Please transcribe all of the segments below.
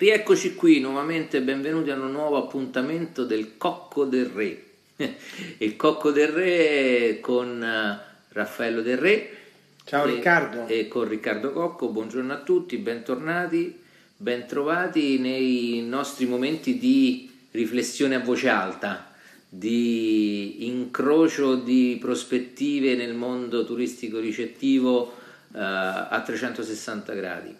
Rieccoci qui nuovamente, benvenuti a un nuovo appuntamento del Cocco del Re. Il Cocco del Re con eh, Raffaello del Re. Ciao e, Riccardo. E con Riccardo Cocco, buongiorno a tutti, bentornati, bentrovati nei nostri momenti di riflessione a voce alta, di incrocio di prospettive nel mondo turistico ricettivo uh, a 360 gradi.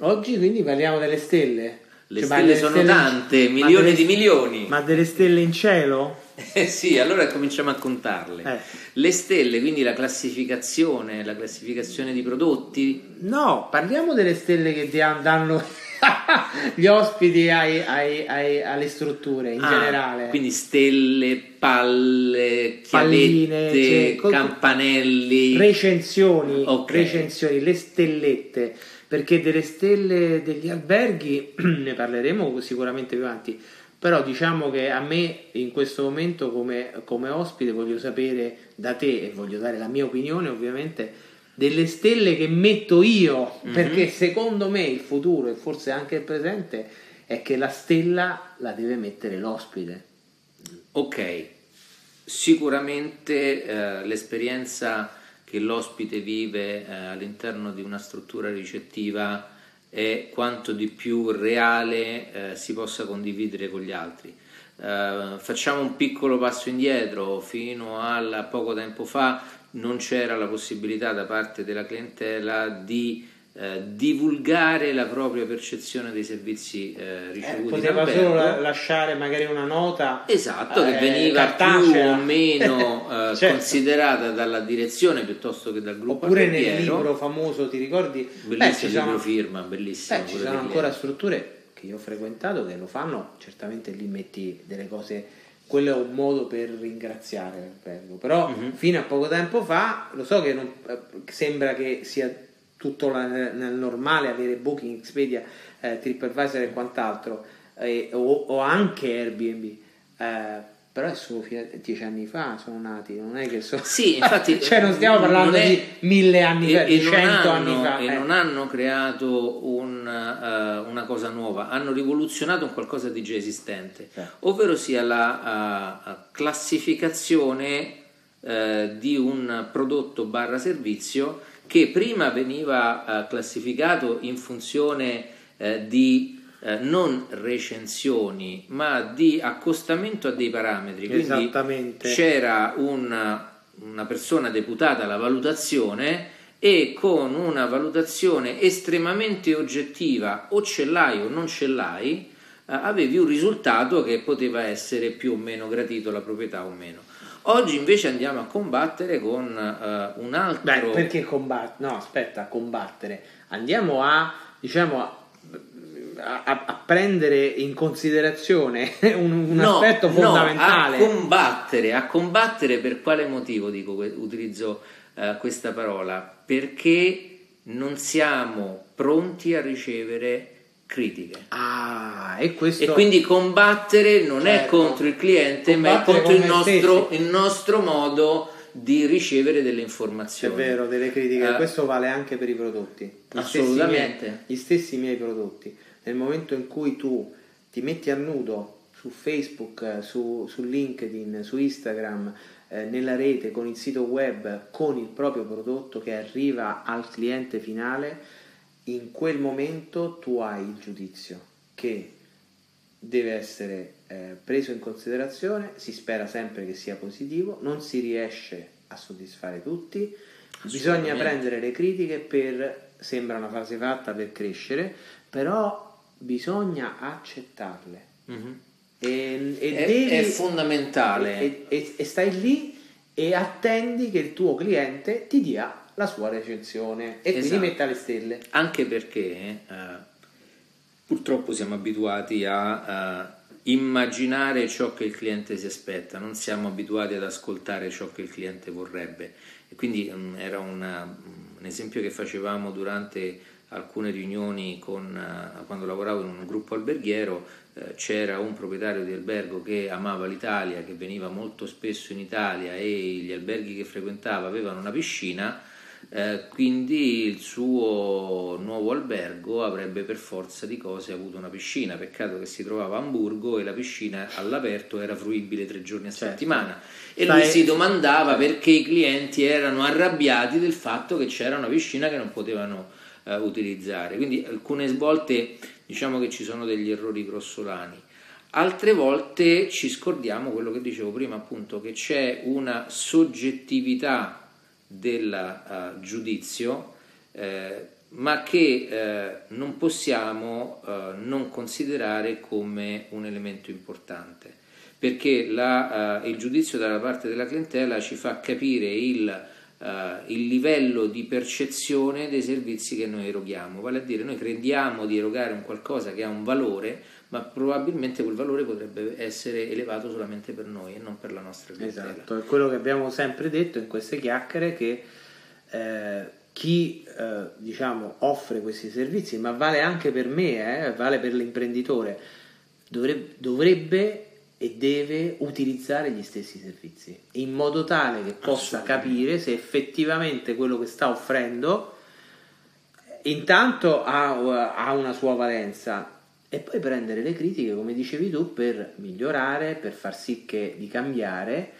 Oggi quindi parliamo delle stelle. Le cioè, stelle sono stelle... tante, milioni delle... di milioni. Ma delle stelle in cielo? Eh sì, allora cominciamo a contarle. Eh. Le stelle, quindi la classificazione, la classificazione di prodotti? No, parliamo delle stelle che danno gli ospiti ai, ai, ai, alle strutture in ah, generale. Quindi stelle, palle, chiavette, cioè, campanelli. Recensioni, okay. recensioni, le stellette perché delle stelle degli alberghi ne parleremo sicuramente più avanti. Però diciamo che a me in questo momento come, come, ospite voglio sapere da te e voglio dare la mia opinione ovviamente delle stelle che metto io. Mm-hmm. perché secondo me il futuro e forse anche il presente è che la stella la deve mettere l'ospite. Ok. Sicuramente eh, l'esperienza che l'ospite vive eh, all'interno di una struttura ricettiva è quanto di più reale eh, si possa condividere con gli altri. Eh, facciamo un piccolo passo indietro, fino a poco tempo fa non c'era la possibilità da parte della clientela di eh, divulgare la propria percezione dei servizi eh, ricevuti. Eh, poteva solo la, lasciare magari una nota. Esatto, che eh, veniva più o meno eh, certo. considerata dalla direzione piuttosto che dal gruppo. Oppure nel libro famoso, ti ricordi? Bellissimo Beh, libro firma, bellissimo. Beh, ci sono ancora strutture che io ho frequentato che lo fanno, certamente lì metti delle cose quello è un modo per ringraziare però uh-huh. fino a poco tempo fa lo so che non, sembra che sia tutto la, nel normale avere Booking, Expedia, eh, TripAdvisor e quant'altro, eh, o, o, anche Airbnb. Eh, però è solo dieci anni fa sono nati, non è che sono. Sì, infatti. cioè, non stiamo parlando è, di mille anni fa, di cento anni fa. E eh. non hanno creato un, uh, una cosa nuova, hanno rivoluzionato un qualcosa di già esistente, sì. ovvero sia la uh, classificazione uh, di un prodotto barra servizio che prima veniva eh, classificato in funzione eh, di eh, non recensioni ma di accostamento a dei parametri. Quindi c'era una, una persona deputata alla valutazione e con una valutazione estremamente oggettiva, o ce l'hai o non ce l'hai, avevi un risultato che poteva essere più o meno gradito la proprietà o meno. Oggi invece andiamo a combattere con uh, un altro... Beh, perché combattere? No, aspetta, combattere. Andiamo a, diciamo, a, a, a prendere in considerazione un, un no, aspetto fondamentale. No, a combattere, a combattere per quale motivo dico, utilizzo uh, questa parola? Perché non siamo pronti a ricevere critiche. Ah, e, questo... e quindi combattere non certo. è contro il cliente, ma è contro il nostro, il nostro, modo di ricevere delle informazioni. È vero, delle critiche. Uh, questo vale anche per i prodotti. Gli assolutamente. Stessi miei, gli stessi miei prodotti. Nel momento in cui tu ti metti a nudo su Facebook, su, su LinkedIn, su Instagram, eh, nella rete, con il sito web, con il proprio prodotto che arriva al cliente finale, in quel momento tu hai il giudizio che deve essere eh, preso in considerazione, si spera sempre che sia positivo, non si riesce a soddisfare tutti, bisogna prendere le critiche per, sembra una fase fatta per crescere, però bisogna accettarle. Mm-hmm. E, e è, devi, è, fondamentale. E, e, e stai lì e attendi che il tuo cliente ti dia la sua recensione e esatto. quindi metta le stelle. Anche perché eh, purtroppo siamo abituati a, a, immaginare ciò che il cliente si aspetta, non siamo abituati ad ascoltare ciò che il cliente vorrebbe. E quindi um, era una, un esempio che facevamo durante alcune riunioni con, uh, quando lavoravo in un gruppo alberghiero uh, c'era un proprietario di albergo che amava l'Italia, che veniva molto spesso in Italia e gli alberghi che frequentava avevano una piscina eh, quindi il suo nuovo albergo avrebbe per forza di cose avuto una piscina. Peccato che si trovava a Hamburgo e la piscina all'aperto era fruibile tre giorni a certo. settimana. E Stai... lui si domandava perché i clienti erano arrabbiati del fatto che c'era una piscina che non potevano uh, utilizzare. Quindi alcune volte diciamo che ci sono degli errori grossolani. Altre volte ci scordiamo quello che dicevo prima, appunto, che c'è una soggettività del uh, giudizio, eh, ma che eh, non possiamo eh, non considerare come un elemento importante, perché la, uh, il giudizio dalla parte della clientela ci fa capire il, uh, il, livello di percezione dei servizi che noi eroghiamo, vale a dire noi crediamo di erogare un qualcosa che ha un valore, ma probabilmente quel valore potrebbe essere elevato solamente per noi e non per la nostra clientela. Esatto, è quello che abbiamo sempre detto in queste chiacchiere che eh, chi eh, diciamo, offre questi servizi, ma vale anche per me, eh, vale per l'imprenditore, dovrebbe, dovrebbe e deve utilizzare gli stessi servizi in modo tale che possa capire se effettivamente quello che sta offrendo intanto ha, ha una sua valenza e poi prendere le critiche, come dicevi tu, per migliorare, per far sì che di cambiare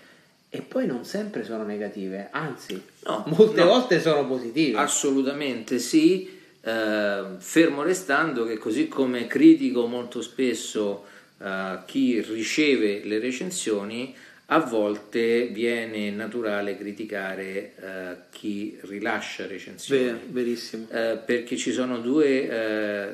e poi non sempre sono negative, anzi, no, molte no, volte sono positive. Assolutamente sì, eh, fermo restando che così come critico molto spesso eh, chi riceve le recensioni, a volte viene naturale criticare eh, chi rilascia recensioni. Ver, verissimo. Eh, perché ci sono due eh,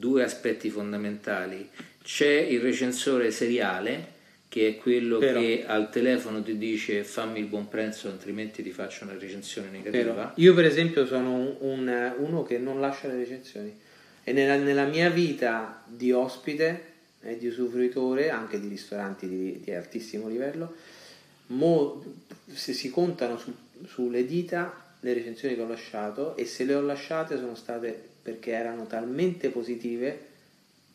due aspetti fondamentali. C'è il recensore seriale, che è quello Però. che al telefono ti dice fammi il buon prezzo altrimenti ti faccio una recensione negativa. Però. Io per esempio sono un, un, uno che non lascia le recensioni e nella, nella mia vita di ospite e di usufruitore, anche di ristoranti di, di altissimo livello, mo, se si contano su, sulle dita le recensioni che ho lasciato e se le ho lasciate sono state perché erano talmente positive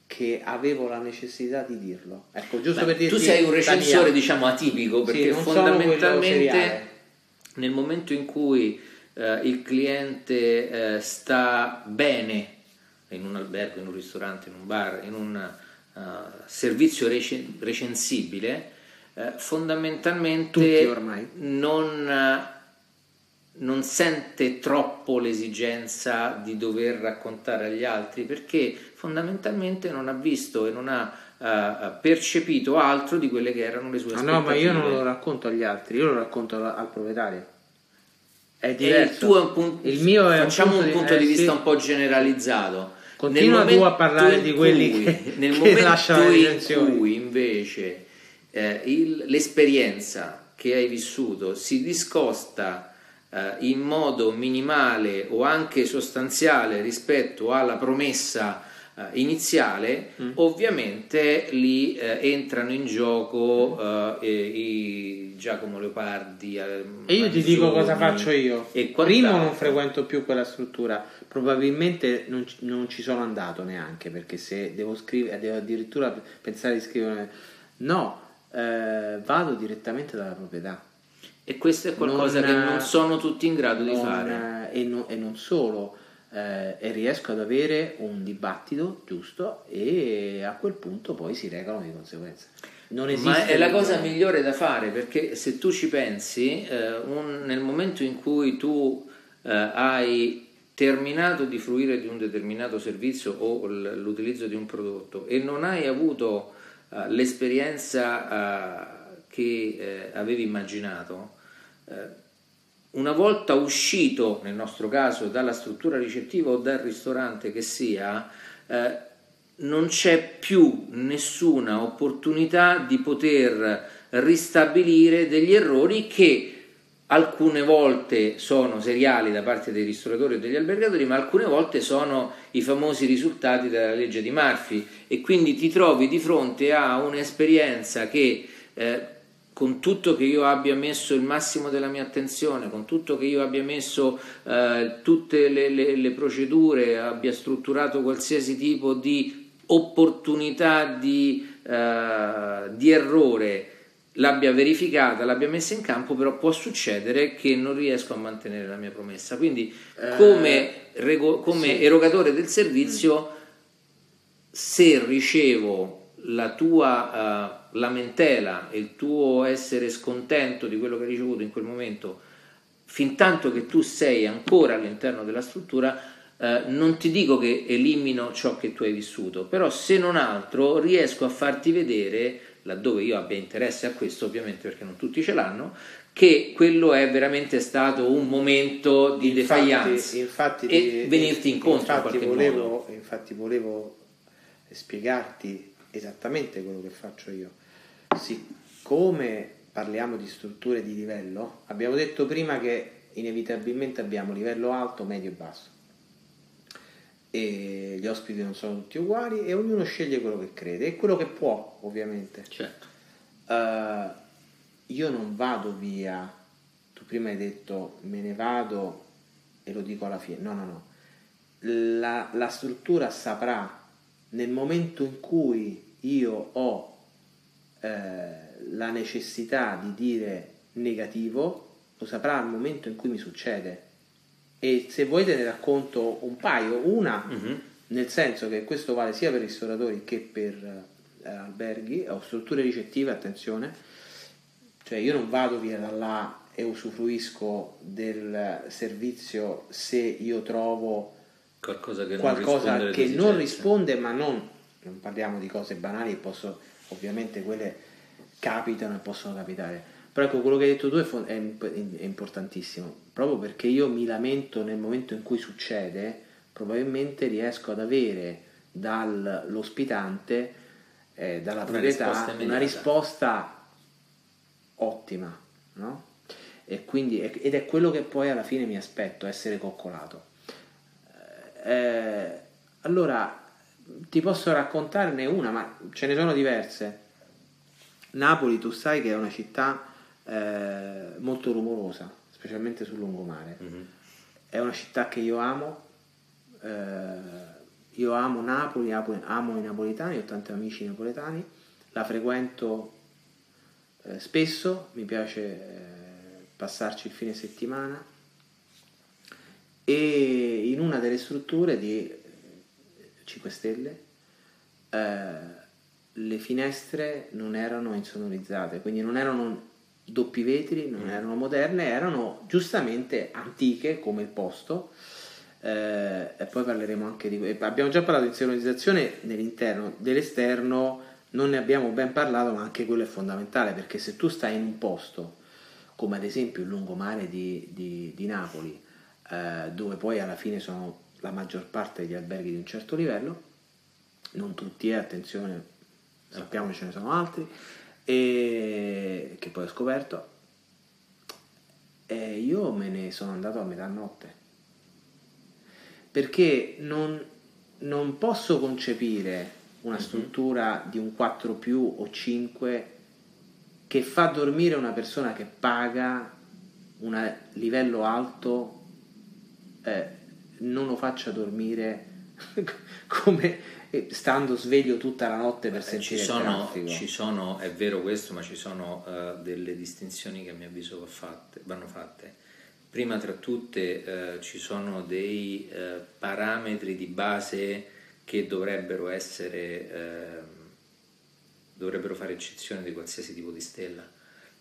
che avevo la necessità di dirlo. Ecco, giusto Beh, per dirti, tu sei un recensore diciamo atipico perché sì, fondamentalmente nel momento in cui eh, il cliente eh, sta bene in un albergo, in un ristorante, in un bar, in un uh, servizio recen- recensibile, eh, fondamentalmente non non sente troppo l'esigenza di dover raccontare agli altri perché fondamentalmente non ha visto e non ha uh, percepito altro di quelle che erano le sue ah, aspettative. No, ma io non lo racconto agli altri, io lo racconto al, al proprietario. È diverso. il tuo è un punto, il mio è facciamo un punto, un punto di, eh, di, vista sì. un po' generalizzato. Continua tu a parlare di quelli cui, che, nel che momento in cui invece eh, il, l'esperienza che hai vissuto si discosta eh, in modo minimale o anche sostanziale rispetto alla promessa eh, iniziale, mm. ovviamente lì eh, entrano in gioco eh, i Giacomo Leopardi. Eh, e io ti dico cosa faccio io. Primo non frequento più quella struttura, probabilmente non, non ci sono andato neanche perché se devo scrivere, devo addirittura pensare di scrivere, no, eh, vado direttamente dalla proprietà e questo è qualcosa non, che non sono tutti in grado non, di fare. E, no, e non solo, eh, e riesco ad avere un dibattito giusto e a quel punto poi si regolano di conseguenza. Ma è la cosa migliore da fare perché se tu ci pensi, eh, un, nel momento in cui tu eh, hai terminato di fruire di un determinato servizio o l'utilizzo di un prodotto e non hai avuto uh, l'esperienza uh, che avevi immaginato, eh, una volta uscito, nel nostro caso, dalla struttura ricettiva o dal ristorante che sia, eh, non c'è più nessuna opportunità di poter ristabilire degli errori che alcune volte sono seriali da parte dei ristoratori e degli albergatori, ma alcune volte sono i famosi risultati della legge di Murphy. E quindi ti trovi di fronte a un'esperienza che eh, con tutto che io abbia messo il massimo della mia attenzione, con tutto che io abbia messo eh, tutte le, le, le, procedure, abbia strutturato qualsiasi tipo di opportunità di, eh, di errore, l'abbia verificata, l'abbia messa in campo, però può succedere che non riesco a mantenere la mia promessa. Quindi, eh, come, rego- come sì. erogatore del servizio, mm. se ricevo la tua uh, lamentela e il tuo essere scontento di quello che hai ricevuto in quel momento, fin tanto che tu sei ancora all'interno della struttura, Uh, non ti dico che elimino ciò che tu hai vissuto, però se non altro riesco a farti vedere laddove io abbia interesse a questo, ovviamente perché non tutti ce l'hanno, che quello è veramente stato un momento di infatti, e di, venirti incontro infatti volevo, infatti volevo spiegarti esattamente quello che faccio io. Siccome parliamo di strutture di livello, abbiamo detto prima che inevitabilmente abbiamo livello alto, medio e basso e gli ospiti non sono tutti uguali e ognuno sceglie quello che crede e quello che può, ovviamente. Certo. Uh, io non vado via, tu prima hai detto me ne vado e lo dico alla fine, no, no, no. La, la struttura saprà nel momento in cui io ho eh, la necessità di dire negativo, lo saprà al momento in cui mi succede. E se vuoi te ne racconto un paio, una uh-huh. nel senso che questo vale sia per ristoratori che per eh, alberghi o strutture ricettive, attenzione, cioè io non vado via da là e usufruisco del servizio se io trovo qualcosa che qualcosa non, risponde, che non risponde ma non, non parliamo di cose banali, posso, ovviamente quelle capitano e possono capitare però ecco, quello che hai detto tu è, è, importantissimo, proprio perché io mi lamento nel momento in cui succede, probabilmente riesco ad avere dall'ospitante, eh, dalla una proprietà, risposta una risposta ottima, no? E quindi, ed è quello che poi alla fine mi aspetto, essere coccolato. Eh, allora, ti posso raccontarne una, ma ce ne sono diverse. Napoli, tu sai che è una città eh, molto rumorosa, specialmente sul lungomare. Mm-hmm. È una città che io amo, eh, io amo Napoli, amo i napoletani, ho tanti amici napoletani, la frequento eh, spesso, mi piace eh, passarci il fine settimana e in una delle strutture di 5 Stelle eh, le finestre non erano insonorizzate, quindi non erano doppi vetri, non mm. erano moderne, erano giustamente antiche come il posto. Eh, e poi parleremo anche di abbiamo già parlato di sincronizzazione nell'interno dell'esterno non ne abbiamo ben parlato ma anche quello è fondamentale perché se tu stai in un posto come ad esempio il lungomare di, di, di Napoli eh, dove poi alla fine sono la maggior parte degli alberghi di un certo livello non tutti, eh, attenzione sappiamo che ce ne sono altri e che poi ho scoperto e io me ne sono andato a metà notte perché non, non posso concepire una mhm. struttura mm-hmm. di un 4 più o 5 che fa dormire una persona che paga un livello alto eh, non lo faccia dormire come stando sveglio tutta la notte per sentire ci sono, ci sono, è vero questo, ma ci sono uh, delle distinzioni che a mio avviso fatte, vanno fatte. Prima tra tutte uh, ci sono dei uh, parametri di base che dovrebbero essere, ehm, dovrebbero fare eccezione di qualsiasi tipo di stella.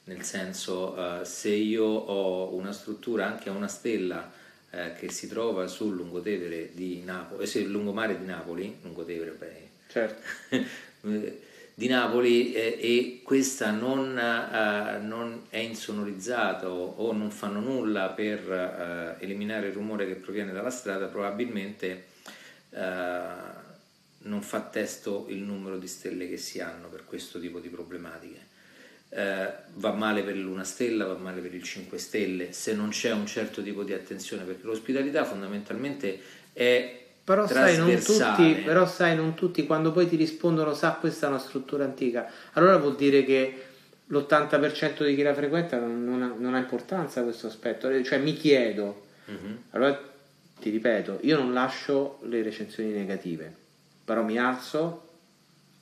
Nel senso, se io ho una struttura anche a una stella eh, che si trova sul lungotevere di Napoli, eh, lungomare di Napoli, lungotevere beh, certo. di Napoli eh, e questa non, eh, non, è insonorizzata o, o, non fanno nulla per eh, eliminare il rumore che proviene dalla strada, probabilmente eh, non fa testo il numero di stelle che si hanno per questo tipo di problematiche eh, va male per l'una stella, va male per il 5 stelle, se non c'è un certo tipo di attenzione, perché l'ospitalità fondamentalmente è però sai, non tutti, però sai, non tutti, quando poi ti rispondono sa questa è una struttura antica, allora vuol dire che l'80% di chi la frequenta non, non, ha, non ha, importanza questo aspetto, cioè mi chiedo, uh-huh. allora ti ripeto, io non lascio le recensioni negative, però mi alzo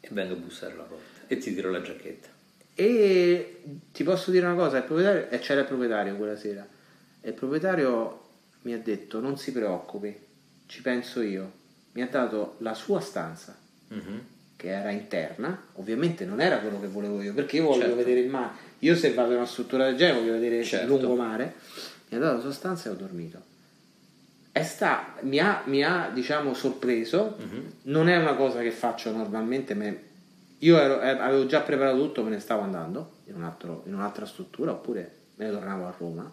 e vengo a bussare alla porta e ti tiro la giacchetta E ti posso dire una cosa, il proprietario, e c'era il proprietario quella sera, e il proprietario mi ha detto non si preoccupi, ci penso io, mi ha dato la sua stanza, mm-hmm. che era interna, ovviamente non era quello che volevo io, perché io voglio certo. vedere il mare, io se vado in una struttura del genere voglio vedere certo. il lungomare, mi ha dato la sua stanza e ho dormito. Sta, mi, ha, mi ha, diciamo sorpreso, mm-hmm. non è una cosa che faccio normalmente, ma io ero, eh, avevo già preparato tutto, me ne stavo andando in, un altro, in un'altra struttura oppure me ne tornavo a Roma.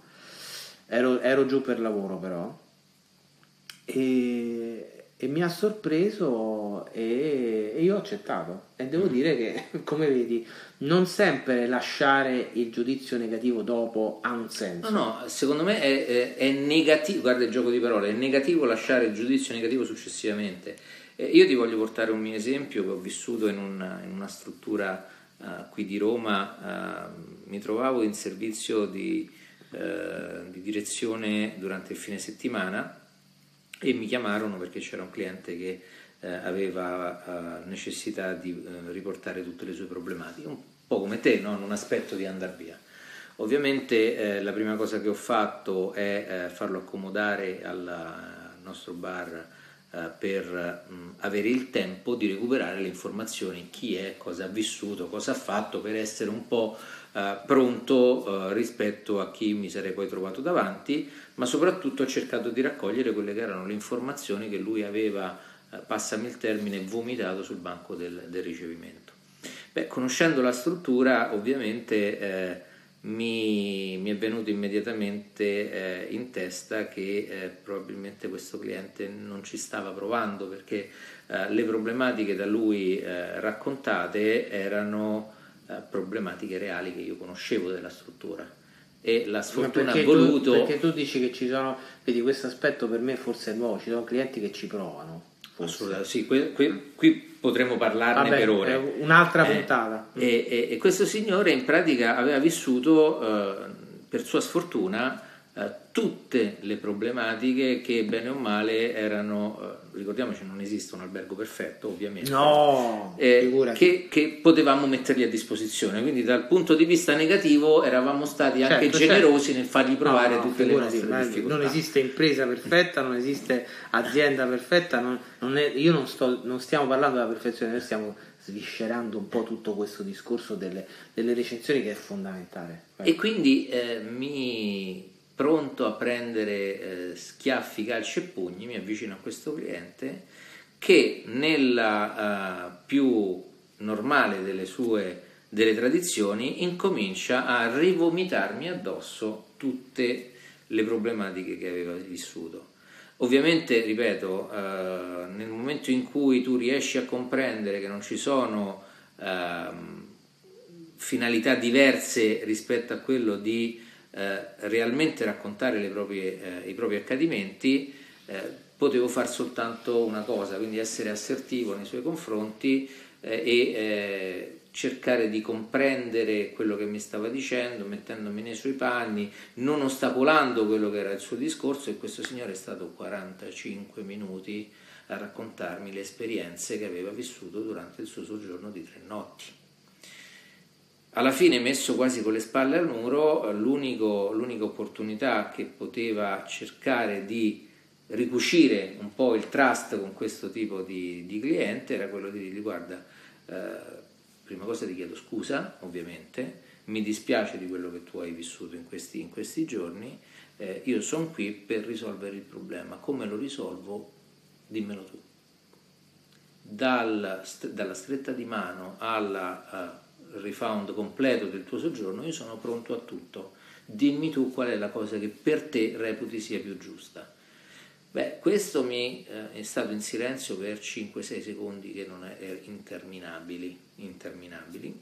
Ero, ero giù per lavoro però e, e mi ha sorpreso e, e, io ho accettato e devo mm. dire che come vedi non sempre lasciare il giudizio negativo dopo ha un senso no no secondo me è, è, è negativo guarda il gioco di parole è negativo lasciare il giudizio negativo successivamente eh, io ti voglio portare un mio esempio che ho vissuto in una, in una struttura uh, qui di Roma uh, mi trovavo in servizio di, uh, di direzione durante il fine settimana e mi chiamarono perché c'era un cliente che eh, aveva eh, necessità di eh, riportare tutte le sue problematiche, un po' come te, no? non aspetto di andare via. Ovviamente la prima cosa che ho fatto è farlo accomodare al nostro bar per mh, avere il tempo di recuperare le informazioni, chi è, cosa ha vissuto, cosa ha fatto, per essere un po' eh, pronto eh, rispetto a chi mi sarei poi trovato davanti, ma soprattutto ho cercato di raccogliere quelle che erano le informazioni che lui aveva, eh, passami il termine, vomitato sul banco del, del ricevimento. Beh, conoscendo la struttura, ovviamente eh, mi, mi, è venuto immediatamente eh, in testa che eh, probabilmente questo cliente non ci stava provando perché eh, le problematiche da lui eh, raccontate erano eh, problematiche reali che io conoscevo della struttura e la sfortuna ha voluto... Tu, perché tu dici che ci sono, vedi questo aspetto per me forse è nuovo, ci sono clienti che ci provano. Assolutamente, sì, qui, qui, qui, potremmo parlarne Vabbè, per ore. Un'altra eh, puntata. E, e, e, questo signore in pratica aveva vissuto, eh, per sua sfortuna, eh, tutte le problematiche che bene o male erano, eh, ricordiamoci non esiste un albergo perfetto ovviamente, no, eh, che, che, potevamo mettergli a disposizione, quindi dal punto di vista negativo eravamo stati certo, anche generosi certo. nel fargli provare no, no, tutte le nostre difficoltà. Non esiste impresa perfetta, non esiste azienda perfetta, non, non è, io non, sto, non stiamo parlando della perfezione, noi stiamo sviscerando un po' tutto questo discorso delle, delle recensioni che è fondamentale. E quindi eh, mi pronto a prendere eh, schiaffi, calci e pugni, mi avvicino a questo cliente che nella uh, più normale delle sue delle tradizioni incomincia a rivomitarmi addosso tutte le problematiche che aveva vissuto. Ovviamente, ripeto, uh, nel momento in cui tu riesci a comprendere che non ci sono uh, finalità diverse rispetto a quello di eh, realmente raccontare proprie, eh, i propri accadimenti, eh, potevo fare soltanto una cosa, quindi essere assertivo nei suoi confronti eh, e eh, cercare di comprendere quello che mi stava dicendo, mettendomi nei suoi panni, non ostacolando quello che era il suo discorso e questo signore è stato 45 minuti a raccontarmi le esperienze che aveva vissuto durante il suo soggiorno di tre notti alla fine messo quasi con le spalle al muro, l'unica opportunità che poteva cercare di ricucire un po' il trust con questo tipo di, di cliente era quello di dirgli guarda, eh, prima cosa ti chiedo scusa, ovviamente, mi dispiace di quello che tu hai vissuto in questi, in questi giorni, eh, io sono qui per risolvere il problema, come lo risolvo? Dimmelo tu. Dal, dalla stretta di mano alla... Uh, refund completo del tuo soggiorno, io sono pronto a tutto. Dimmi tu qual è la cosa che per te reputi sia più giusta. Beh, questo mi eh, è stato in silenzio per 5-6 secondi che non erano interminabili, interminabili.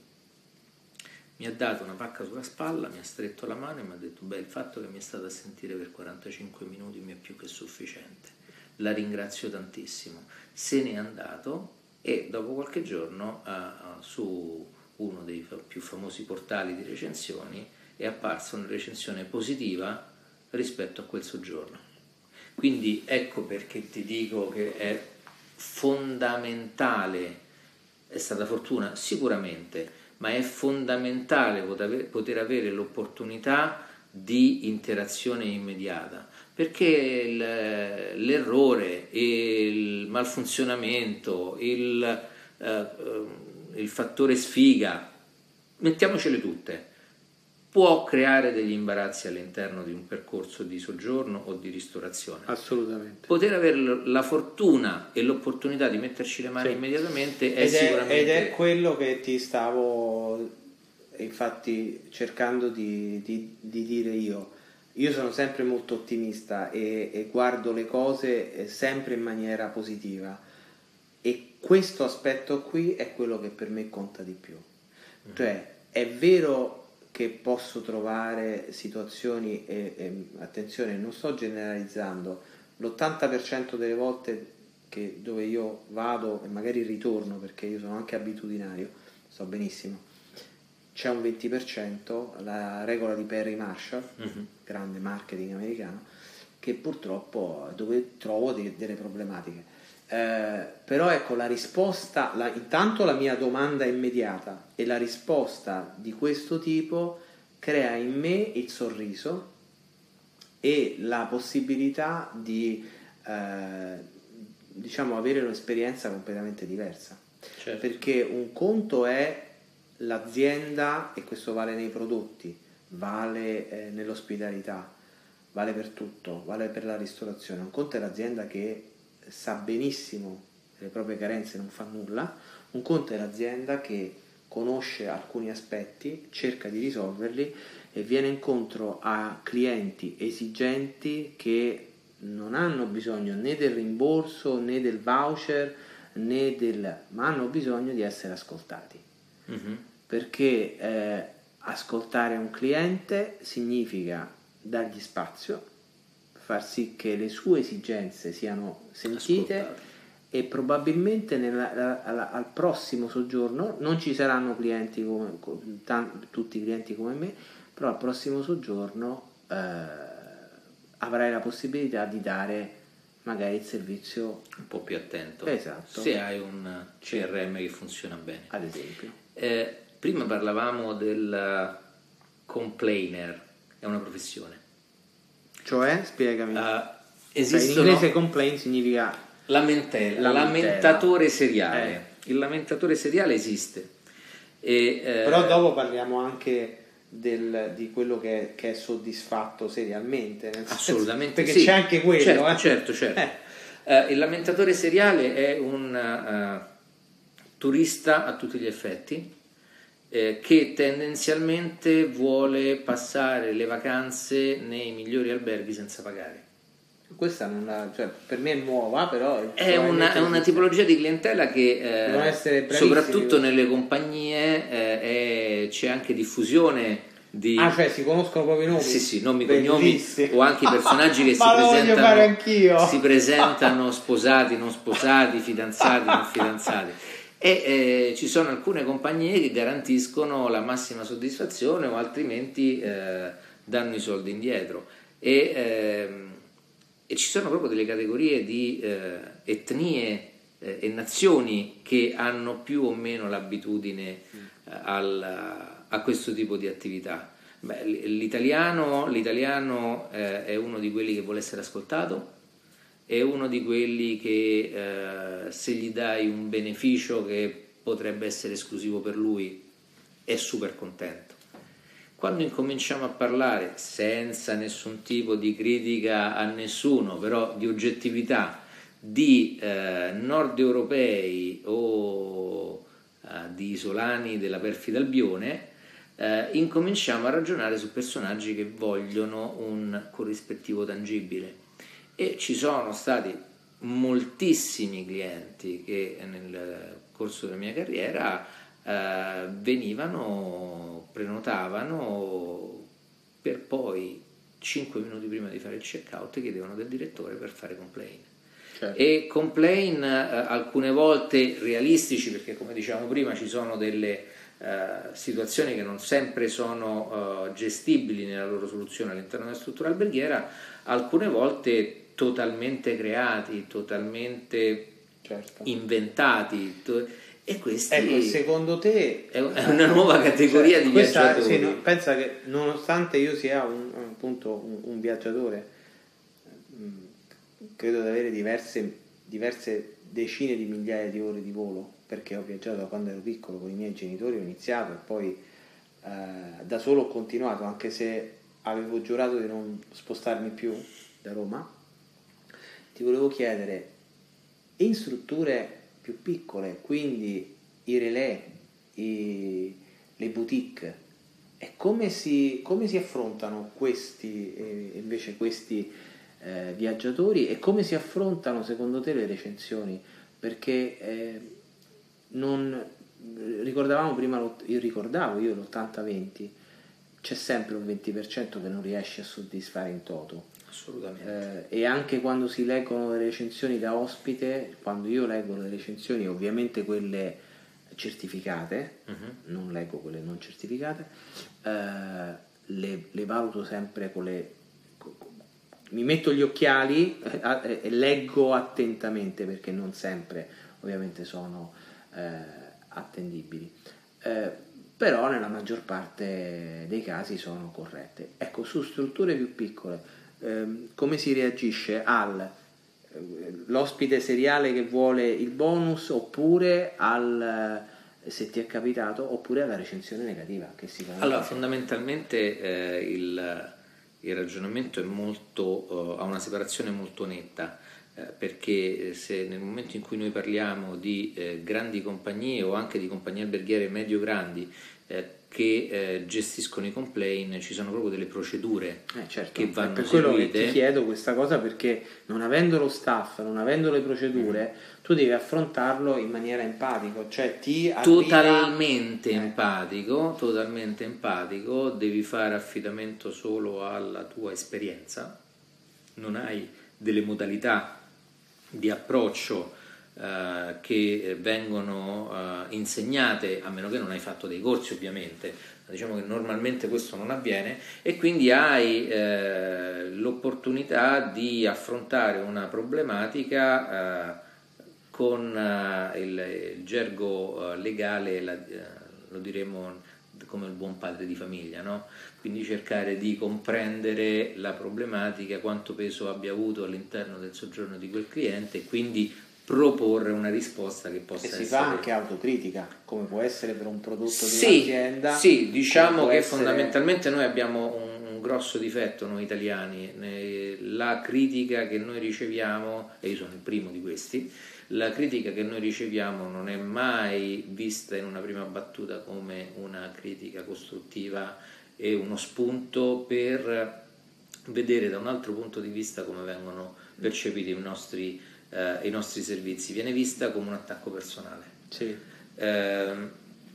Mi ha dato una pacca sulla spalla, mi ha stretto la mano e mi ha detto, beh, il fatto che mi è stato a sentire per 45 minuti mi è più che sufficiente. La ringrazio tantissimo. Se n'è andato e dopo qualche giorno uh, su uno dei più famosi portali di recensioni, è apparsa una recensione positiva rispetto a quel soggiorno. Quindi ecco perché ti dico che è fondamentale, è stata fortuna sicuramente, ma è fondamentale poter avere l'opportunità di interazione immediata perché l'errore, il malfunzionamento, il, eh, il fattore sfiga, mettiamocele tutte, può creare degli imbarazzi all'interno di un percorso di soggiorno o di ristorazione. Assolutamente. Poter avere la fortuna e l'opportunità di metterci le mani sì. immediatamente è, ed è sicuramente... Ed è quello che ti stavo infatti cercando di, di, di dire io. Io sono sempre molto ottimista e, e guardo le cose eh, sempre in maniera positiva e questo aspetto qui è quello che per me conta di più. Mm. Cioè, è vero che posso trovare situazioni, e, e attenzione, non sto generalizzando, l'80% delle volte che, dove io vado e magari ritorno perché io sono anche abitudinario, so benissimo, c'è un 20%, la regola di Perry Marshall, uh-huh. grande marketing americano, che purtroppo dove trovo de- delle problematiche. Eh, però ecco la risposta, la, intanto la mia domanda immediata e la risposta di questo tipo crea in me il sorriso e la possibilità di eh, diciamo avere un'esperienza completamente diversa. Certo. Perché un conto è l'azienda, e questo vale nei prodotti, vale eh, nell'ospitalità, vale per tutto, vale per la ristorazione. Un conto è l'azienda che sa benissimo le proprie carenze e non fa nulla, un conto è l'azienda che conosce alcuni aspetti, cerca di risolverli e viene incontro a clienti esigenti che non hanno bisogno né del rimborso né del voucher né del ma hanno bisogno di essere ascoltati mm-hmm. perché eh, ascoltare un cliente significa dargli spazio, far sì che le sue esigenze siano sentite Ascoltate. e probabilmente nella, alla, al prossimo soggiorno non ci saranno clienti come, tanti, tutti i clienti come me, però al prossimo soggiorno eh, avrai la possibilità di dare magari il servizio un po' più attento. Esatto. Se hai un CRM che funziona bene. Ad esempio. Eh, prima parlavamo del complainer, è una professione. Cioè, spiegami. Uh, esistono... Cioè, in inglese complain significa lamentela, lamentatore seriale. Eh. Il lamentatore seriale esiste. E, eh... Però dopo parliamo anche del, di quello che è, che è, soddisfatto serialmente. Assolutamente perché sì. c'è anche quello. Certo, eh. certo. certo. Eh. Uh, il lamentatore seriale è un uh, turista a tutti gli effetti eh, che tendenzialmente vuole passare le vacanze nei migliori alberghi senza pagare. Questa la, cioè, per me è nuova, però è una, è una tipologia di clientela che eh, soprattutto nelle compagnie eh, è, c'è anche diffusione di... Ah, cioè si conoscono proprio i nomi? Sì, sì, nomi, cognomi o anche i personaggi che si, presentano, si presentano sposati, non sposati, fidanzati, non fidanzati. E eh, ci sono alcune compagnie che garantiscono la massima soddisfazione o altrimenti eh, danno i soldi indietro. E, ehm, e, ci sono proprio delle categorie di eh, etnie eh, e nazioni che hanno più o meno l'abitudine eh, al, a questo tipo di attività. Beh, l'italiano, l'italiano eh, è uno di quelli che vuole essere ascoltato, è uno di quelli che eh, se gli dai un beneficio che potrebbe essere esclusivo per lui è super contento. Quando incominciamo a parlare senza nessun tipo di critica a nessuno, però di oggettività, di eh, nord europei o eh, di isolani della perfida Albione, eh, incominciamo a ragionare su personaggi che vogliono un corrispettivo tangibile e ci sono stati moltissimi clienti che nel corso della mia carriera eh, venivano, prenotavano per poi 5 minuti prima di fare il checkout chiedevano del direttore per fare complaint. Certo. E complain eh, alcune volte realistici perché come dicevamo prima ci sono delle eh, situazioni che non sempre sono eh, gestibili nella loro soluzione all'interno della struttura alberghiera, alcune volte totalmente creati, totalmente certo. inventati E questi ecco, secondo te è una nuova categoria cioè, di questa, viaggiatori. Sì, no, pensa che nonostante io sia un, appunto un, un viaggiatore, mm, credo di avere diverse, diverse decine di migliaia di ore di volo, perché ho viaggiato da quando ero piccolo con i miei genitori, ho iniziato e poi eh, da solo ho continuato, anche se avevo giurato di non spostarmi più da Roma. Ti volevo chiedere, in strutture più piccole, quindi i relè, i, le boutique, e come si, come si affrontano questi, eh, invece questi eh, viaggiatori e come si affrontano secondo te le recensioni? Perché eh, non, ricordavamo prima, io ricordavo io l'80-20, c'è sempre un 20% che non riesce a soddisfare in toto. Assolutamente. Eh, e anche quando si leggono le recensioni da ospite, quando io leggo le recensioni, ovviamente quelle certificate, uh-huh. non leggo quelle non certificate, eh, le, le, valuto sempre con le... mi metto gli occhiali eh, e leggo attentamente perché non sempre ovviamente sono eh, attendibili. Eh, però nella maggior parte dei casi sono corrette. Ecco, su strutture più piccole Ehm, come si reagisce all'ospite eh, seriale che vuole il bonus oppure al eh, se ti è capitato oppure alla recensione negativa che si allora fondamentalmente eh, il, il, ragionamento molto, uh, ha una separazione molto netta eh, perché se nel momento in cui noi parliamo di eh, grandi compagnie o anche di compagnie alberghiere medio grandi eh, che eh, gestiscono i complaint, ci sono proprio delle procedure eh, certo. che vanno per seguite. quello che ti chiedo questa cosa perché non avendo lo staff, non avendo le procedure, mm. tu devi affrontarlo in maniera empatica, cioè ti totalmente arriva... empatico, totalmente empatico, devi fare affidamento solo alla tua esperienza, non hai delle modalità di approccio eh, che vengono eh, insegnate, a meno che non hai fatto dei corsi ovviamente, diciamo che normalmente questo non avviene e quindi hai eh, l'opportunità di affrontare una problematica eh, con eh, il, il, gergo legale, la, lo diremo come il buon padre di famiglia, no? quindi cercare di comprendere la problematica, quanto peso abbia avuto all'interno del soggiorno di quel cliente e quindi proporre una risposta che possa e essere... si fa anche autocritica, come può essere per un prodotto sì, di un'azienda. Sì, diciamo che essere... fondamentalmente noi abbiamo un, un, grosso difetto, noi italiani, la critica che noi riceviamo, e io sono il primo di questi, la critica che noi riceviamo non è mai vista in una prima battuta come una critica costruttiva e uno spunto per vedere da un altro punto di vista come vengono percepiti i nostri eh, i nostri servizi, viene vista come un attacco personale. Sì. Eh,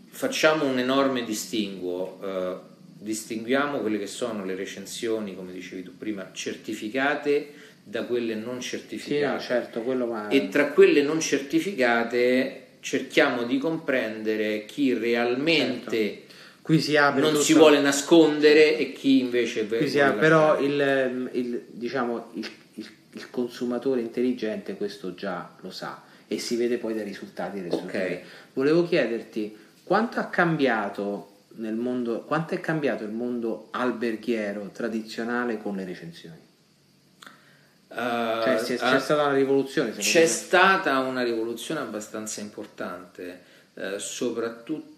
facciamo un enorme distinguo, eh, distinguiamo quelle che sono le recensioni, come dicevi tu prima, certificate da quelle non certificate. Sì, certo, va... E tra quelle non certificate cerchiamo di comprendere chi realmente certo. Qui si apre non tutta... si vuole nascondere e chi invece Qui si apre, però il, il, diciamo, il il consumatore intelligente questo già lo sa e si vede poi dai risultati delle okay. Volevo chiederti quanto ha cambiato nel mondo, quanto è cambiato il mondo alberghiero tradizionale con le recensioni? Uh, cioè, c'è, c'è uh, stata una rivoluzione? C'è me. stata una rivoluzione abbastanza importante, uh, soprattutto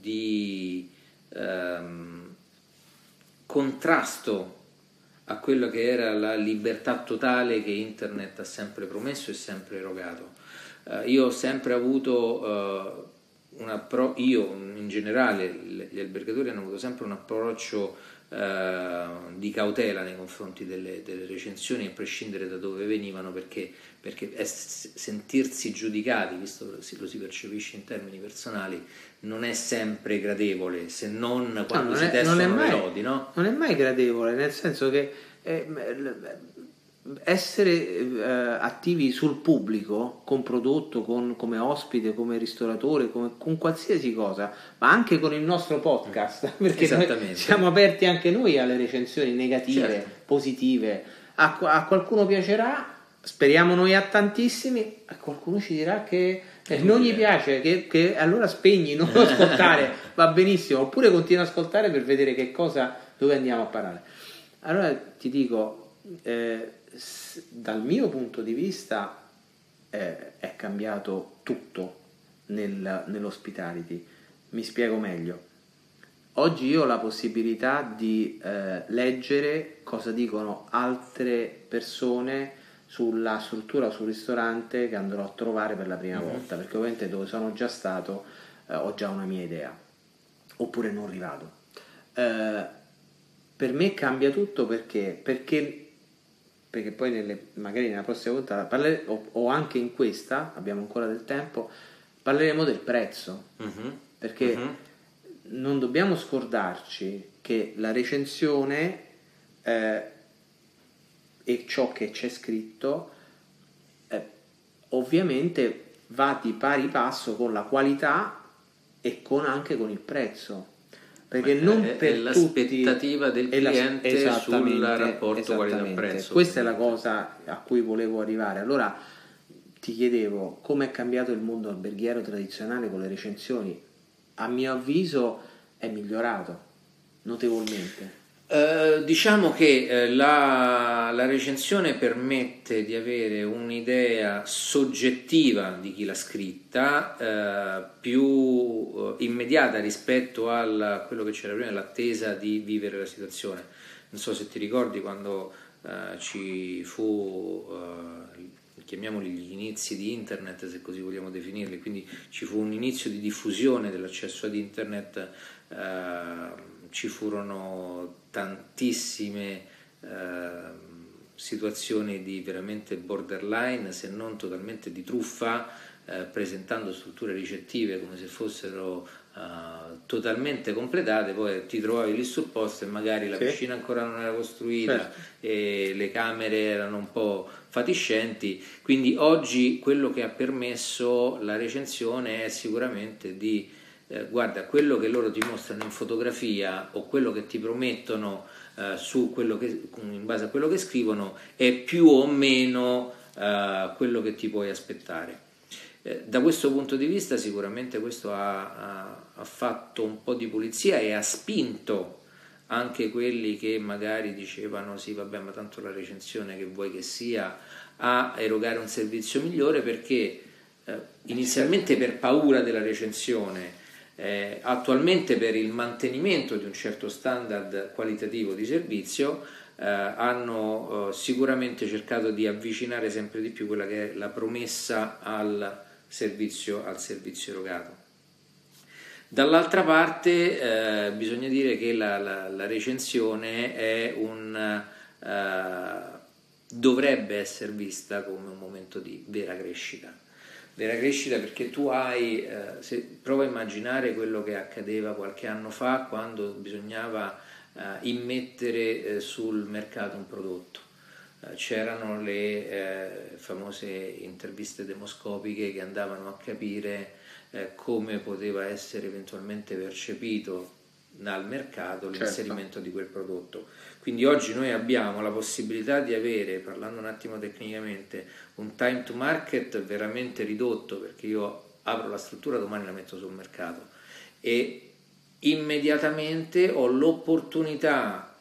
di um, contrasto a quello che era la libertà totale che internet ha sempre promesso e sempre erogato. Uh, io ho sempre avuto uh, un approccio, io in generale, gli albergatori hanno avuto sempre un approccio uh, di cautela nei confronti delle, delle, recensioni, a prescindere da dove venivano, perché, perché sentirsi giudicati, visto che lo si percepisce in termini personali, non è sempre gradevole, se non quando no, non si è, testano mai, le lodi, no? Non è mai gradevole, nel senso che eh, essere eh, attivi sul pubblico con prodotto, con, come ospite, come ristoratore, come, con qualsiasi cosa, ma anche con il nostro podcast, perché siamo aperti anche noi alle recensioni negative, certo. positive. A, a qualcuno piacerà, speriamo noi a tantissimi, qualcuno ci dirà che non gli piace, che, che allora spegni, non ascoltare, va benissimo, oppure continua ad ascoltare per vedere che cosa, dove andiamo a parare. Allora ti dico, eh, dal mio punto di vista eh, è cambiato tutto nel, nell'hospitality. Mi spiego meglio. Oggi io ho la possibilità di eh, leggere cosa dicono altre persone sulla struttura sul ristorante che andrò a trovare per la prima mm-hmm. volta, perché ovviamente dove sono già stato eh, ho già una mia idea, oppure non rivado. Eh, per me cambia tutto perché, perché perché poi nelle, magari nella prossima puntata parlere, o, o, anche in questa, abbiamo ancora del tempo, parleremo del prezzo. Uh-huh. Perché uh-huh. non dobbiamo scordarci che la recensione eh, e ciò che c'è scritto eh, ovviamente va di pari passo con la qualità e con, anche con il prezzo perché Ma non è, per è l'aspettativa tutti, del cliente la, sul rapporto qualità-prezzo. Questa è la cosa a cui volevo arrivare. Allora ti chiedevo come è cambiato il mondo alberghiero tradizionale con le recensioni. A mio avviso è migliorato notevolmente. Eh, diciamo che eh, la, la, recensione permette di avere un'idea soggettiva di chi l'ha scritta eh, più eh, immediata rispetto a quello che c'era prima, l'attesa di vivere la situazione. Non so se ti ricordi quando eh, ci fu, chiamiamoli gli inizi di internet, se così vogliamo definirli, quindi ci fu un inizio di diffusione dell'accesso ad internet ci furono tantissime eh, situazioni di veramente borderline, se non totalmente di truffa, eh, presentando strutture ricettive come se fossero eh, totalmente completate, poi ti trovavi lì sul posto e magari la sì. piscina ancora non era costruita certo. e le camere erano un po' fatiscenti, quindi oggi quello che ha permesso la recensione è sicuramente di eh, guarda, quello che loro ti mostrano in fotografia o quello che ti promettono eh, su quello che, in base a quello che scrivono è più o meno eh, quello che ti puoi aspettare. Eh, da questo punto di vista sicuramente questo ha, ha, fatto un po' di pulizia e ha spinto anche quelli che magari dicevano sì vabbè ma tanto la recensione che vuoi che sia a erogare un servizio migliore perché eh, inizialmente per paura della recensione eh, attualmente per il mantenimento di un certo standard qualitativo di servizio eh, hanno eh, sicuramente cercato di avvicinare sempre di più quella che è la promessa al servizio, al servizio erogato. Dall'altra parte eh, bisogna dire che la, la, la recensione un, uh, dovrebbe essere vista come un momento di vera crescita vera crescita perché tu hai, eh, se prova a immaginare quello che accadeva qualche anno fa quando bisognava eh, immettere eh, sul mercato un prodotto. C'erano le famose interviste demoscopiche che andavano a capire come poteva essere eventualmente percepito dal mercato l'inserimento certo. di quel prodotto. Quindi oggi noi abbiamo la possibilità di avere, parlando un attimo tecnicamente, un time to market veramente ridotto perché io apro la struttura domani la metto sul mercato e immediatamente ho l'opportunità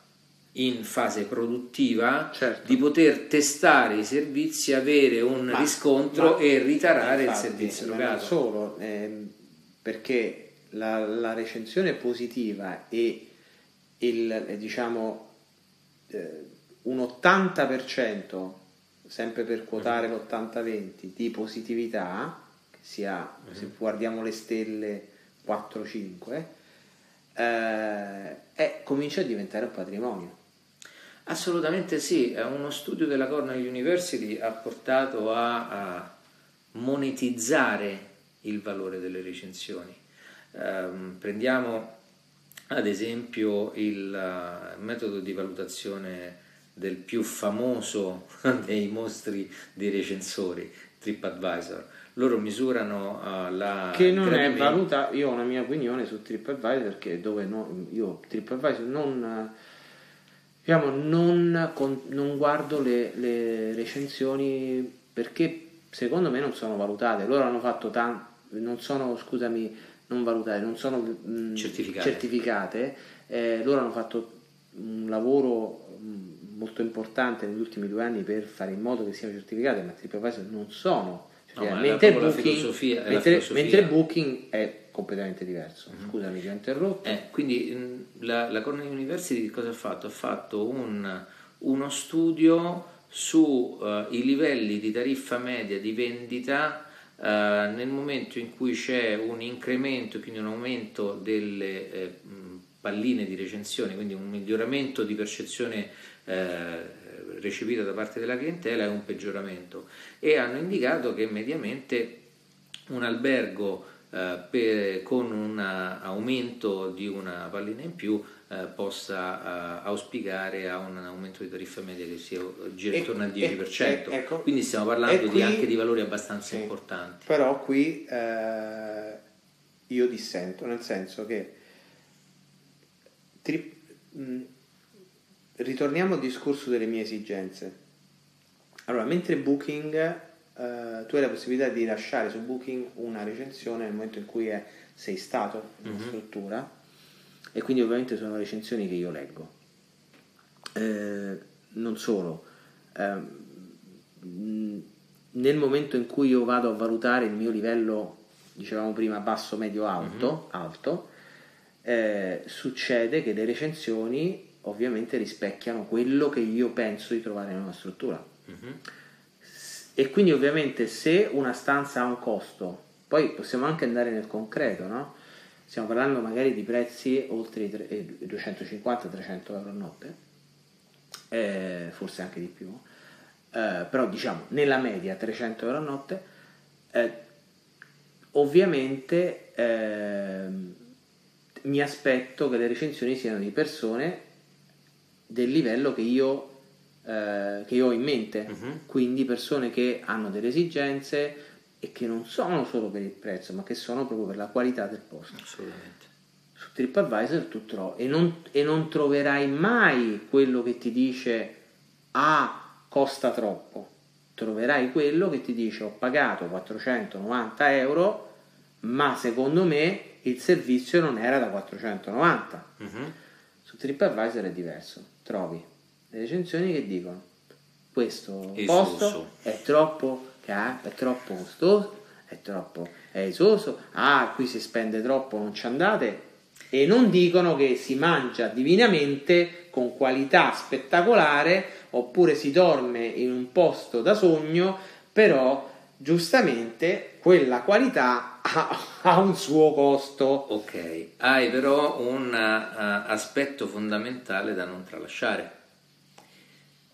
in fase produttiva certo. di poter testare i servizi, avere un ma, riscontro ma, e ritarare infatti, il servizio erogato. Non solo, eh, perché la, la, recensione positiva e il, diciamo, eh, un 80%, sempre per quotare mm-hmm. l'80-20, di positività, sia mm-hmm. se guardiamo le stelle 4-5, eh, è, comincia a diventare un patrimonio. Assolutamente sì, uno studio della Cornell University ha portato a, a monetizzare il valore delle recensioni. Um, prendiamo ad esempio il uh, metodo di valutazione del più famoso dei mostri dei recensori, TripAdvisor. Loro misurano uh, la... Che non è valuta, io ho una mia opinione su TripAdvisor perché dove no, io TripAdvisor non, diciamo, non, con, non guardo le, le recensioni perché secondo me non sono valutate. Loro hanno fatto tanto, non sono, scusami, non valutate, non sono mh, certificate. certificate. Eh, loro hanno fatto un lavoro molto importante negli ultimi due anni per fare in modo che siano certificate, ma TripAdvisor non sono. No, mentre, booking, mentre, mentre, Booking è completamente diverso. Mm-hmm. Scusami, ti ho interrotto. Eh, quindi la, la Cornell University cosa ha fatto? Ha fatto un, uno studio sui uh, livelli di tariffa media di vendita uh, nel momento in cui c'è un incremento, quindi un aumento delle eh, palline di recensione, quindi un miglioramento di percezione eh, recepita da parte della clientela e un peggioramento. E hanno indicato che mediamente un albergo eh, per, con un aumento di una pallina in più eh, possa uh, auspicare a un aumento di tariffa media che sia gira intorno al 10%. E, ecco, Quindi stiamo parlando qui, di anche di valori abbastanza sì, importanti. Però qui eh, io dissento, nel senso che tri, mh, ritorniamo al discorso delle mie esigenze. Allora, mentre Booking, eh, tu hai la possibilità di lasciare su Booking una recensione nel momento in cui è, sei stato in mm-hmm. struttura e quindi ovviamente sono recensioni che io leggo. Eh, non solo, eh, nel momento in cui io vado a valutare il mio livello, dicevamo prima, basso, medio, alto, mm-hmm. alto eh, succede che le recensioni ovviamente rispecchiano quello che io penso di trovare in una struttura. Mm-hmm. E quindi ovviamente se una stanza ha un costo, poi possiamo anche andare nel concreto, no? Stiamo parlando magari di prezzi oltre i 250-300 euro a notte, eh, forse anche di più, eh, però diciamo nella media 300 euro a notte, eh, ovviamente ehm, mi aspetto che le recensioni siano di persone del livello che io, eh, che io ho in mente, uh-huh. quindi persone che hanno delle esigenze e che non sono solo per il prezzo, ma che sono proprio per la qualità del posto. Assolutamente. Su TripAdvisor tu trovi e non, e non troverai mai quello che ti dice ah, costa troppo. Troverai quello che ti dice ho pagato 490 euro, ma secondo me il servizio non era da 490. Uh-huh. Su TripAdvisor è diverso trovi le recensioni che dicono questo esoso. posto è troppo è troppo costoso, è troppo esoso, ah qui si spende troppo, non ci andate e non dicono che si mangia divinamente con qualità spettacolare oppure si dorme in un posto da sogno, però giustamente quella qualità ha, ha un suo costo. Ok, hai però un uh, aspetto fondamentale da non tralasciare.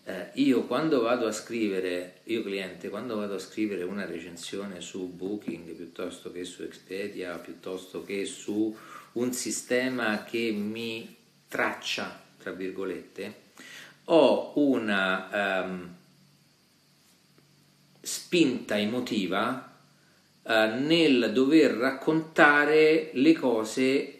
Eh, io quando vado a scrivere, io cliente, quando vado a scrivere una recensione su Booking piuttosto che su Expedia, piuttosto che su un sistema che mi traccia, tra virgolette, ho una um, spinta emotiva eh, nel dover raccontare le cose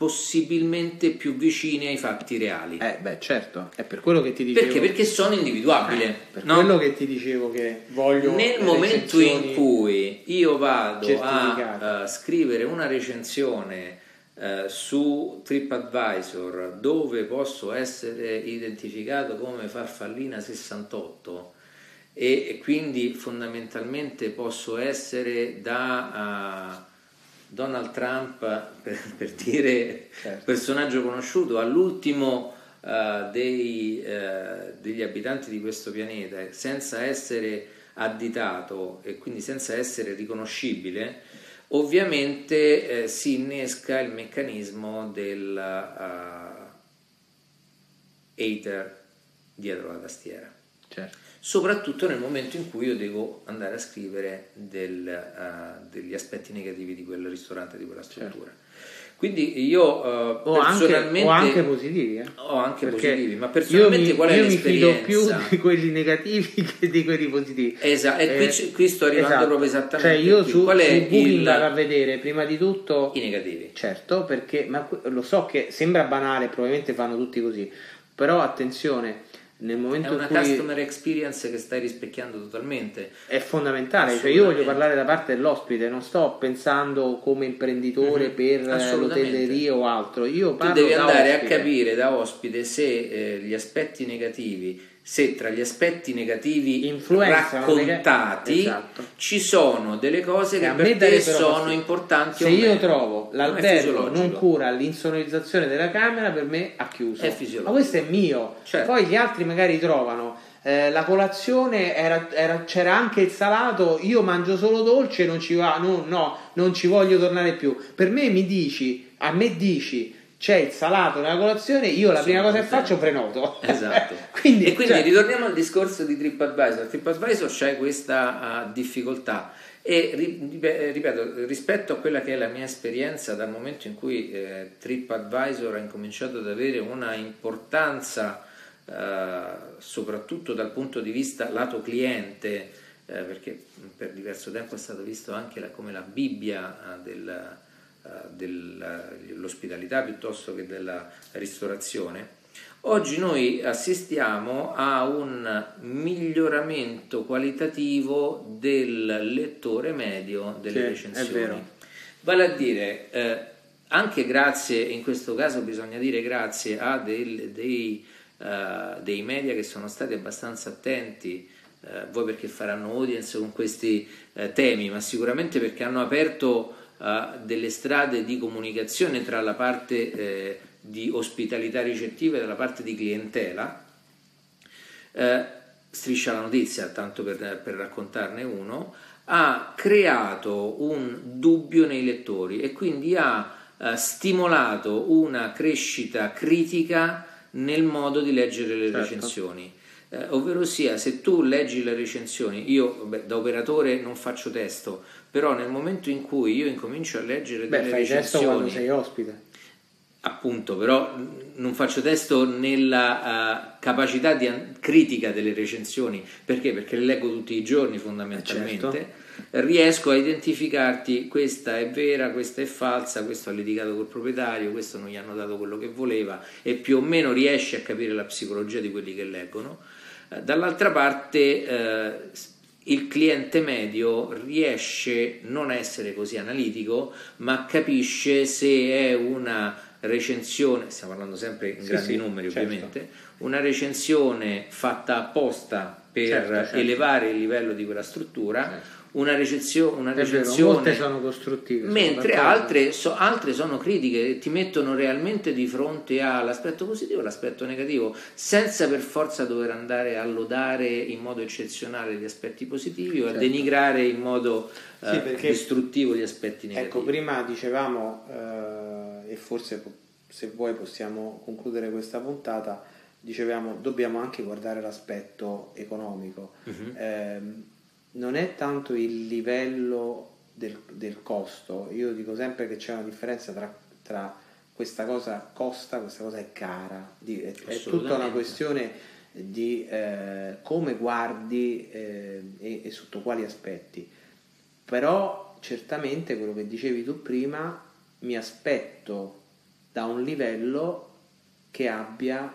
possibilmente più vicine ai fatti reali. Eh, beh, certo, è per quello che ti dicevo. Perché? Perché sono individuabili. Eh, per no? quello che ti dicevo che voglio. Nel momento in cui io vado a uh, scrivere una recensione uh, su TripAdvisor dove posso essere identificato come farfallina 68 e, quindi fondamentalmente posso essere da uh, Donald Trump, per, per dire certo. personaggio conosciuto, all'ultimo uh, dei, uh, degli abitanti di questo pianeta, senza essere additato e quindi senza essere riconoscibile, ovviamente eh, si innesca il meccanismo del hater dietro la tastiera. Certo soprattutto nel momento in cui io devo andare a scrivere del, uh, degli aspetti negativi di quel ristorante, di quella struttura. Certo. Quindi io uh, o personalmente... Anche, o anche positivi. Eh? Ho anche positivi, ma personalmente mi, qual è io l'esperienza? Io mi fido più di quelli negativi che di quelli positivi. Esatto, e qui, eh, qui, sto arrivando esatto. proprio esattamente Cioè io qui. su, qual è su Booking il... a vedere prima di tutto... I negativi. Certo, perché ma lo so che sembra banale, probabilmente fanno tutti così, però attenzione nel momento è una in cui customer experience che stai rispecchiando totalmente. È fondamentale, cioè io voglio parlare da parte dell'ospite, non sto pensando come imprenditore mm-hmm. per l'hotelleria o altro. Io tu devi andare ospite. a capire da ospite se eh, gli aspetti negativi se tra gli aspetti negativi Influenzano raccontati esatto. ci sono delle cose che, che per te sono così. importanti se io trovo l'albergo non cura l'insonorizzazione della camera per me ha chiuso. Ma questo è mio. Certo. poi gli altri magari trovano. Eh, la colazione era, era, c'era anche il salato io mangio solo dolce non ci va no, no non ci voglio tornare più. Per me mi dici a me dici c'è il salato nella colazione, io la prima cosa che faccio prenoto. Esatto. quindi, e quindi cioè... ritorniamo al discorso di TripAdvisor. TripAdvisor c'è questa uh, difficoltà e ripeto, rispetto a quella che è la mia esperienza dal momento in cui eh, TripAdvisor ha incominciato ad avere una importanza uh, soprattutto dal punto di vista lato cliente, eh, perché per diverso tempo è stato visto anche la, come la Bibbia uh, del eh, dell'ospitalità piuttosto che della ristorazione, oggi noi assistiamo a un miglioramento qualitativo del lettore medio delle sì, recensioni. Vale a dire, eh, anche grazie, in questo caso bisogna dire grazie a del, dei, uh, dei media che sono stati abbastanza attenti eh, voi perché faranno audience con questi eh, temi, ma sicuramente perché hanno aperto delle strade di comunicazione tra la parte eh, di ospitalità ricettiva e la parte di clientela. Eh, Striscia la notizia, tanto per, per raccontarne uno, ha creato un dubbio nei lettori e quindi ha eh, stimolato una crescita critica nel modo di leggere le certo. recensioni. Eh, ovvero sia, se tu leggi le recensioni, io beh, da operatore non faccio testo, però nel momento in cui io incomincio a leggere Beh, delle fai recensioni testo quando sei ospite appunto però non faccio testo nella uh, capacità di an- critica delle recensioni perché? perché le leggo tutti i giorni fondamentalmente certo. riesco a identificarti questa è vera, questa è falsa questo ha litigato col proprietario questo non gli hanno dato quello che voleva e più o meno riesci a capire la psicologia di quelli che leggono uh, dall'altra parte uh, il cliente medio riesce non a essere così analitico, ma capisce se è una recensione, stiamo parlando sempre in sì, grandi sì, numeri certo. ovviamente, una recensione fatta apposta per certo, certo. elevare il livello di quella struttura certo una, recezio, una recensione. molte sono costruttive. Mentre altre, so, altre, sono critiche ti mettono realmente di fronte all'aspetto positivo e all'aspetto negativo, senza per forza dover andare a lodare in modo eccezionale gli aspetti positivi o certo. a denigrare in modo sì, eh, distruttivo gli aspetti ecco, negativi. Ecco, prima dicevamo, eh, e forse se vuoi possiamo concludere questa puntata, dicevamo dobbiamo anche guardare l'aspetto economico. Uh-huh. Eh, non è tanto il livello del, del, costo, io dico sempre che c'è una differenza tra, tra questa cosa costa, questa cosa è cara, di, è, è, tutta una questione di eh, come guardi eh, e, e, sotto quali aspetti. Però certamente quello che dicevi tu prima mi aspetto da un livello che abbia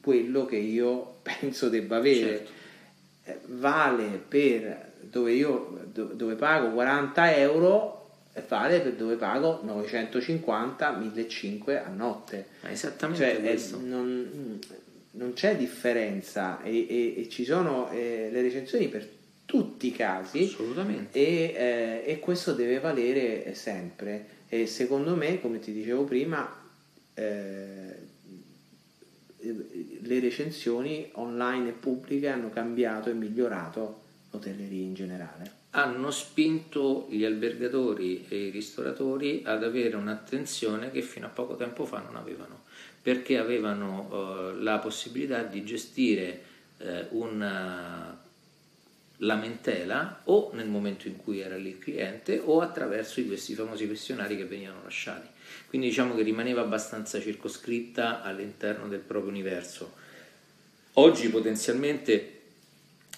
quello che io penso debba avere. Certo. Vale per dove io dove pago 40 euro vale per dove pago 950 1500 a notte. Esattamente cioè, questo. non, non, c'è differenza. E, e, e ci sono eh, le recensioni per tutti i casi. Assolutamente. E, eh, e questo deve valere sempre e secondo me come ti dicevo prima eh, le recensioni online e pubbliche hanno cambiato e migliorato l'hotelleria in generale. Hanno spinto gli albergatori e i ristoratori ad avere un'attenzione che fino a poco tempo fa non avevano, perché avevano eh, la possibilità di gestire eh, una lamentela o nel momento in cui era lì il cliente o attraverso questi famosi questionari che venivano lasciati. Quindi diciamo che rimaneva abbastanza circoscritta all'interno del proprio universo. Oggi potenzialmente,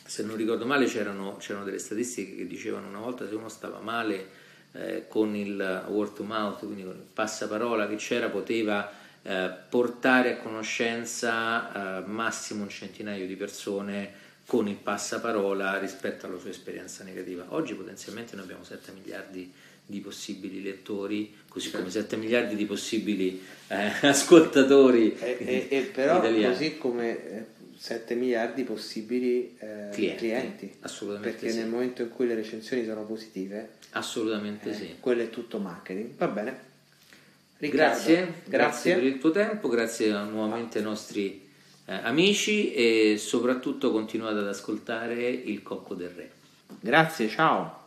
se non ricordo male, c'erano, c'erano delle statistiche che dicevano una volta se uno stava male eh, con il word to mouth, quindi con il passaparola che c'era, poteva eh, portare a conoscenza eh, massimo un centinaio di persone con il passaparola rispetto alla sua esperienza negativa. Oggi potenzialmente noi abbiamo 7 miliardi di possibili lettori, così certo. come 7 miliardi di possibili eh, ascoltatori e, e, e però italiani. così come 7 eh, miliardi di possibili eh, clienti, clienti. Assolutamente perché sì. nel momento in cui le recensioni sono positive assolutamente eh, sì quello è tutto marketing va bene Riccardo, grazie, grazie, grazie per il tuo tempo grazie nuovamente ai nostri eh, amici e soprattutto continuate ad ascoltare il Cocco del Re. Grazie ciao